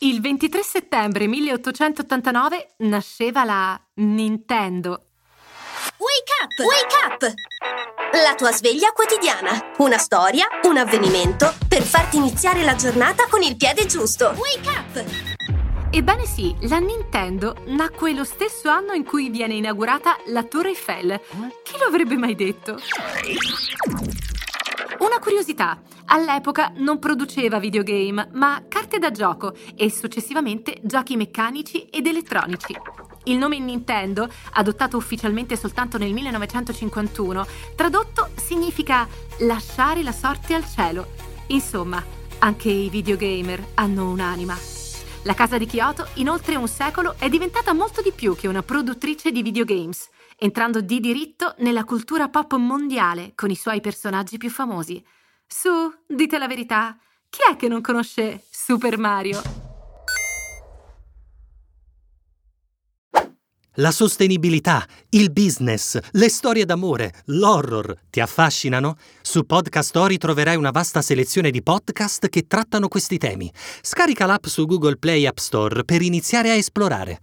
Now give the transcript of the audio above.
Il 23 settembre 1889 nasceva la Nintendo. Wake up! Wake up! La tua sveglia quotidiana. Una storia, un avvenimento per farti iniziare la giornata con il piede giusto. Wake up! Ebbene sì, la Nintendo nacque lo stesso anno in cui viene inaugurata la Torre Eiffel. Chi lo avrebbe mai detto? Curiosità, all'epoca non produceva videogame, ma carte da gioco e successivamente giochi meccanici ed elettronici. Il nome Nintendo, adottato ufficialmente soltanto nel 1951, tradotto significa lasciare la sorte al cielo. Insomma, anche i videogamer hanno un'anima. La casa di Kyoto, in oltre un secolo, è diventata molto di più che una produttrice di videogames, entrando di diritto nella cultura pop mondiale con i suoi personaggi più famosi. Su, dite la verità, chi è che non conosce Super Mario? La sostenibilità, il business, le storie d'amore, l'horror ti affascinano? Su Podcast Story troverai una vasta selezione di podcast che trattano questi temi. Scarica l'app su Google Play App Store per iniziare a esplorare.